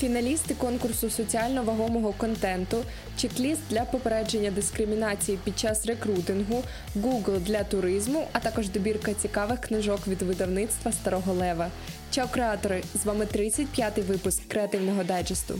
Фіналісти конкурсу соціально вагомого контенту, чек-ліст для попередження дискримінації під час рекрутингу, Google для туризму, а також добірка цікавих книжок від видавництва Старого Лева. Чао, креатори! З вами 35-й випуск креативного дайджесту.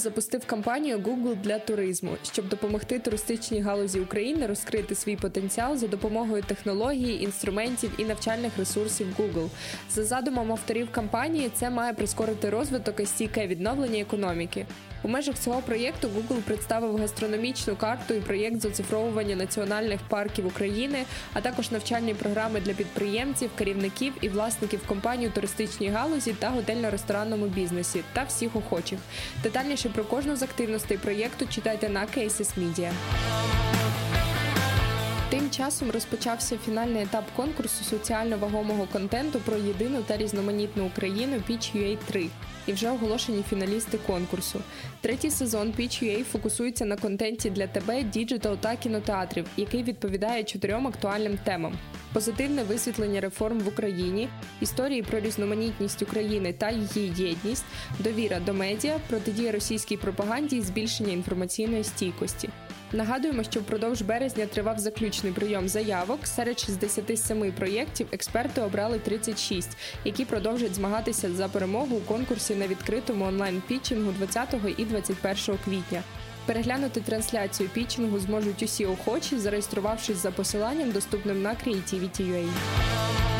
Запустив кампанію Google для туризму, щоб допомогти туристичній галузі України розкрити свій потенціал за допомогою технології, інструментів і навчальних ресурсів Google. За задумом авторів кампанії, це має прискорити розвиток і стійке відновлення економіки. У межах цього проєкту Google представив гастрономічну карту і проєкт з оцифровування національних парків України, а також навчальні програми для підприємців, керівників і власників компаній у туристичній галузі та готельно-ресторанному бізнесі та всіх охочих. Детальніше про кожну з активностей проєкту читайте на Cases Media. Тим часом розпочався фінальний етап конкурсу соціально вагомого контенту про єдину та різноманітну Україну Pitch UA 3 і вже оголошені фіналісти конкурсу. Третій сезон Pitch UA фокусується на контенті для ТБ, діджитал та кінотеатрів, який відповідає чотирьом актуальним темам: позитивне висвітлення реформ в Україні, історії про різноманітність України та її єдність, довіра до медіа, протидія російській пропаганді і збільшення інформаційної стійкості. Нагадуємо, що впродовж березня тривав заключний прийом заявок. Серед 67 проєктів експерти обрали 36, які продовжать змагатися за перемогу у конкурсі на відкритому онлайн-пітчингу 20 і 21 квітня. Переглянути трансляцію пітчингу зможуть усі охочі, зареєструвавшись за посиланням, доступним на Creativity.ua.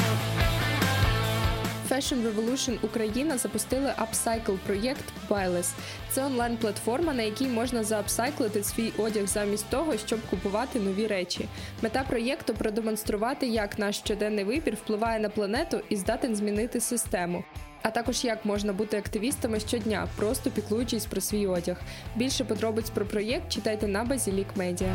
Fashion Revolution Україна запустили апсайкл проєкт Buyless. Це онлайн-платформа, на якій можна заапсайклити свій одяг замість того, щоб купувати нові речі. Мета проєкту продемонструвати, як наш щоденний вибір впливає на планету і здатен змінити систему. А також як можна бути активістами щодня, просто піклуючись про свій одяг. Більше подробиць про проєкт читайте на Базілік Медіа.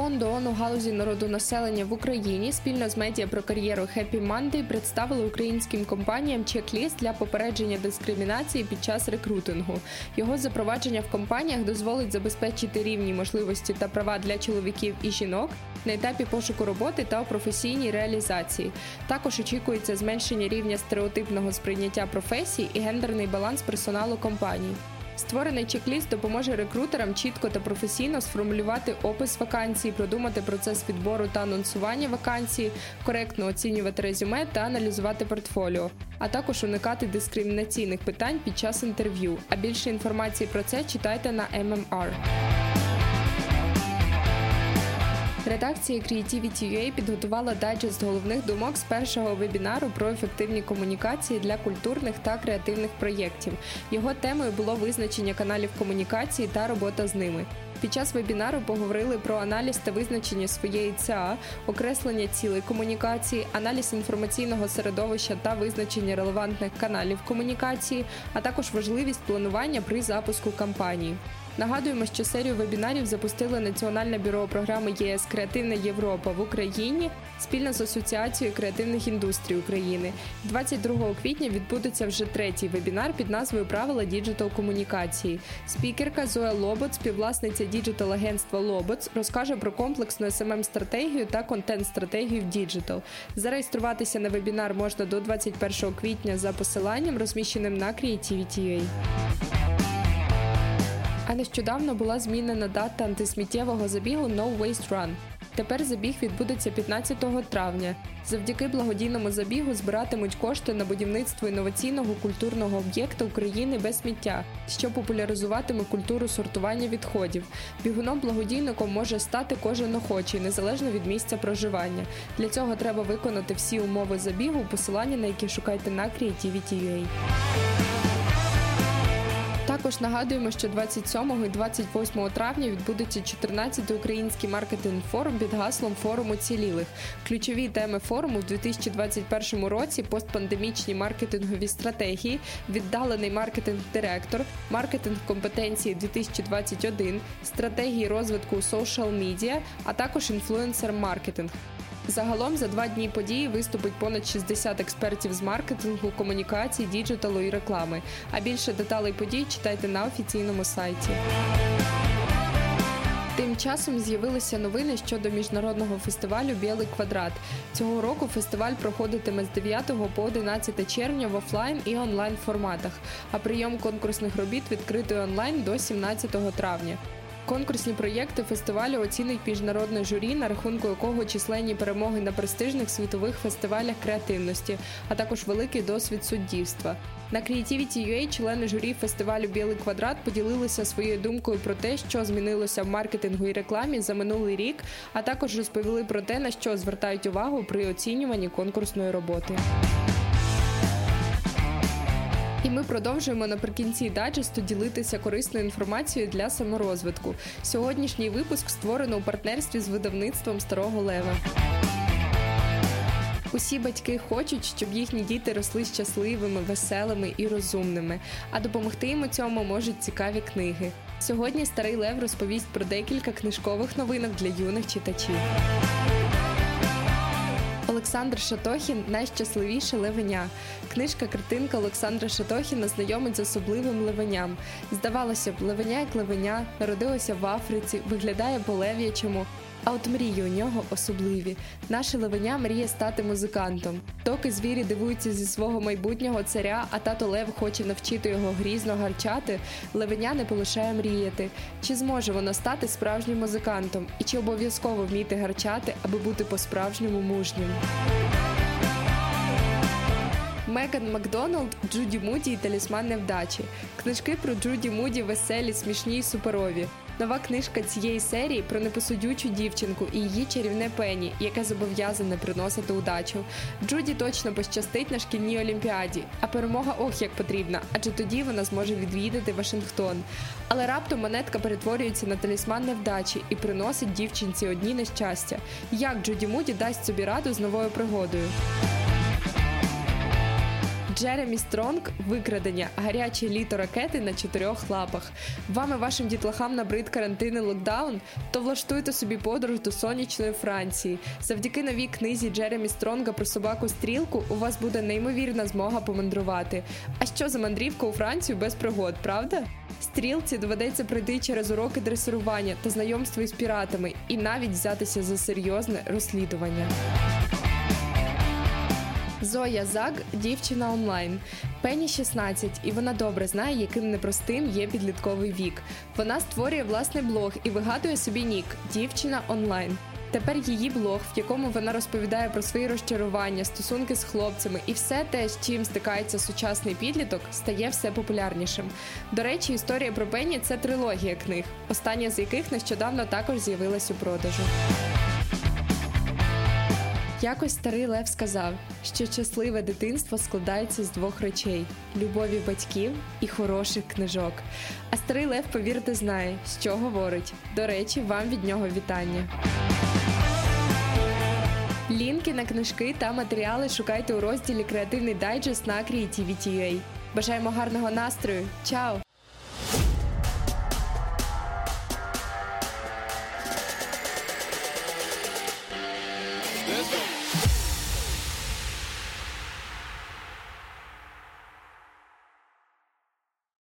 Фонд ООН у галузі народонаселення в Україні спільно з медіа про кар'єру Happy Monday представили українським компаніям чек-ліст для попередження дискримінації під час рекрутингу. Його запровадження в компаніях дозволить забезпечити рівні можливості та права для чоловіків і жінок на етапі пошуку роботи та у професійній реалізації. Також очікується зменшення рівня стереотипного сприйняття професій і гендерний баланс персоналу компаній. Створений чек-ліст допоможе рекрутерам чітко та професійно сформулювати опис вакансії, продумати процес відбору та анонсування вакансії, коректно оцінювати резюме та аналізувати портфоліо, а також уникати дискримінаційних питань під час інтерв'ю. А більше інформації про це читайте на MMR. Редакція Creativity.ua підготувала дайджест головних думок з першого вебінару про ефективні комунікації для культурних та креативних проєктів. Його темою було визначення каналів комунікації та робота з ними. Під час вебінару поговорили про аналіз та визначення своєї ЦА, окреслення цілей комунікації, аналіз інформаційного середовища та визначення релевантних каналів комунікації, а також важливість планування при запуску кампанії. Нагадуємо, що серію вебінарів запустили Національне бюро програми ЄС Креативна Європа в Україні спільно з Асоціацією креативних індустрій України. 22 квітня відбудеться вже третій вебінар під назвою Правила діджитал комунікації. Спікерка Зоя Лобот, співвласниця діджитал агентства Лобоц, розкаже про комплексну smm стратегію та контент-стратегію в діджитал. Зареєструватися на вебінар можна до 21 квітня за посиланням, розміщеним на Creativity.ua. А нещодавно була змінена дата антисміттєвого забігу No Waste Run. Тепер забіг відбудеться 15 травня. Завдяки благодійному забігу збиратимуть кошти на будівництво інноваційного культурного об'єкта України без сміття, що популяризуватиме культуру сортування відходів. Бігуном благодійником може стати кожен охочий, незалежно від місця проживання. Для цього треба виконати всі умови забігу, посилання на які шукайте на Creativity.ua. Також нагадуємо, що 27 і 28 травня відбудеться 14-й український маркетинг форум під гаслом форуму цілілих. Ключові теми форуму в 2021 році постпандемічні маркетингові стратегії, віддалений маркетинг-директор, маркетинг компетенції 2021, стратегії розвитку social медіа, а також інфлюенсер-маркетинг. Загалом за два дні події виступить понад 60 експертів з маркетингу, комунікації, діджиталу і реклами. А більше деталей подій читайте на офіційному сайті. Тим часом з'явилися новини щодо міжнародного фестивалю Білий квадрат. Цього року фестиваль проходитиме з 9 по 11 червня в офлайн і онлайн форматах, а прийом конкурсних робіт відкритий онлайн до 17 травня. Конкурсні проєкти фестивалю оцінить міжнародне журі, на рахунку якого численні перемоги на престижних світових фестивалях креативності, а також великий досвід суддівства. На Creativity.ua члени журі фестивалю Білий квадрат поділилися своєю думкою про те, що змінилося в маркетингу і рекламі за минулий рік, а також розповіли про те, на що звертають увагу при оцінюванні конкурсної роботи. Ми продовжуємо наприкінці даджесту ділитися корисною інформацією для саморозвитку. Сьогоднішній випуск створено у партнерстві з видавництвом Старого Лева. Усі батьки хочуть, щоб їхні діти росли щасливими, веселими і розумними, а допомогти їм у цьому можуть цікаві книги. Сьогодні старий Лев розповість про декілька книжкових новинок для юних читачів. Олександр Шатохін найщасливіше левеня. Книжка картинка Олександра Шатохіна знайомить з особливим левеням. Здавалося б, левеня як левеня, народилося в Африці, виглядає по лев'ячому. А от мрії у нього особливі. Наше левеня мріє стати музикантом. Доки звірі дивуються зі свого майбутнього царя, а тато Лев хоче навчити його грізно гарчати. Левеня не полишає мріяти. Чи зможе воно стати справжнім музикантом? І чи обов'язково вміти гарчати, аби бути по-справжньому мужнім? Меган Макдоналд, Джуді Муді і талісман невдачі. Книжки про Джуді Муді веселі, смішні й суперові. Нова книжка цієї серії про непосудючу дівчинку і її чарівне пені, яке зобов'язане приносити удачу. Джуді точно пощастить на шкільній олімпіаді, а перемога ох як потрібна, адже тоді вона зможе відвідати Вашингтон. Але раптом монетка перетворюється на талісман невдачі і приносить дівчинці одні нещастя. Як Джуді Муді дасть собі раду з новою пригодою? Джеремі Стронг викрадення, гаряче літо ракети на чотирьох лапах. Вам і вашим дітлахам набрид карантин і локдаун, то влаштуйте собі подорож до сонячної Франції. Завдяки новій книзі Джеремі Стронга про собаку стрілку у вас буде неймовірна змога помандрувати. А що за мандрівка у Францію без пригод, правда? Стрілці доведеться пройти через уроки дресирування та знайомство із піратами і навіть взятися за серйозне розслідування. Зоя Заг дівчина онлайн. Пені 16, і вона добре знає, яким непростим є підлітковий вік. Вона створює власний блог і вигадує собі нік дівчина онлайн. Тепер її блог, в якому вона розповідає про свої розчарування, стосунки з хлопцями і все те, з чим стикається сучасний підліток, стає все популярнішим. До речі, історія про Пенні це трилогія книг, остання з яких нещодавно також з'явилась у продажу. Якось старий Лев сказав, що щасливе дитинство складається з двох речей: любові батьків і хороших книжок. А старий Лев, повірте, знає, що говорить. До речі, вам від нього вітання. Лінки на книжки та матеріали шукайте у розділі Креативний дайджест на Creativity.ua. Бажаємо гарного настрою. Чао!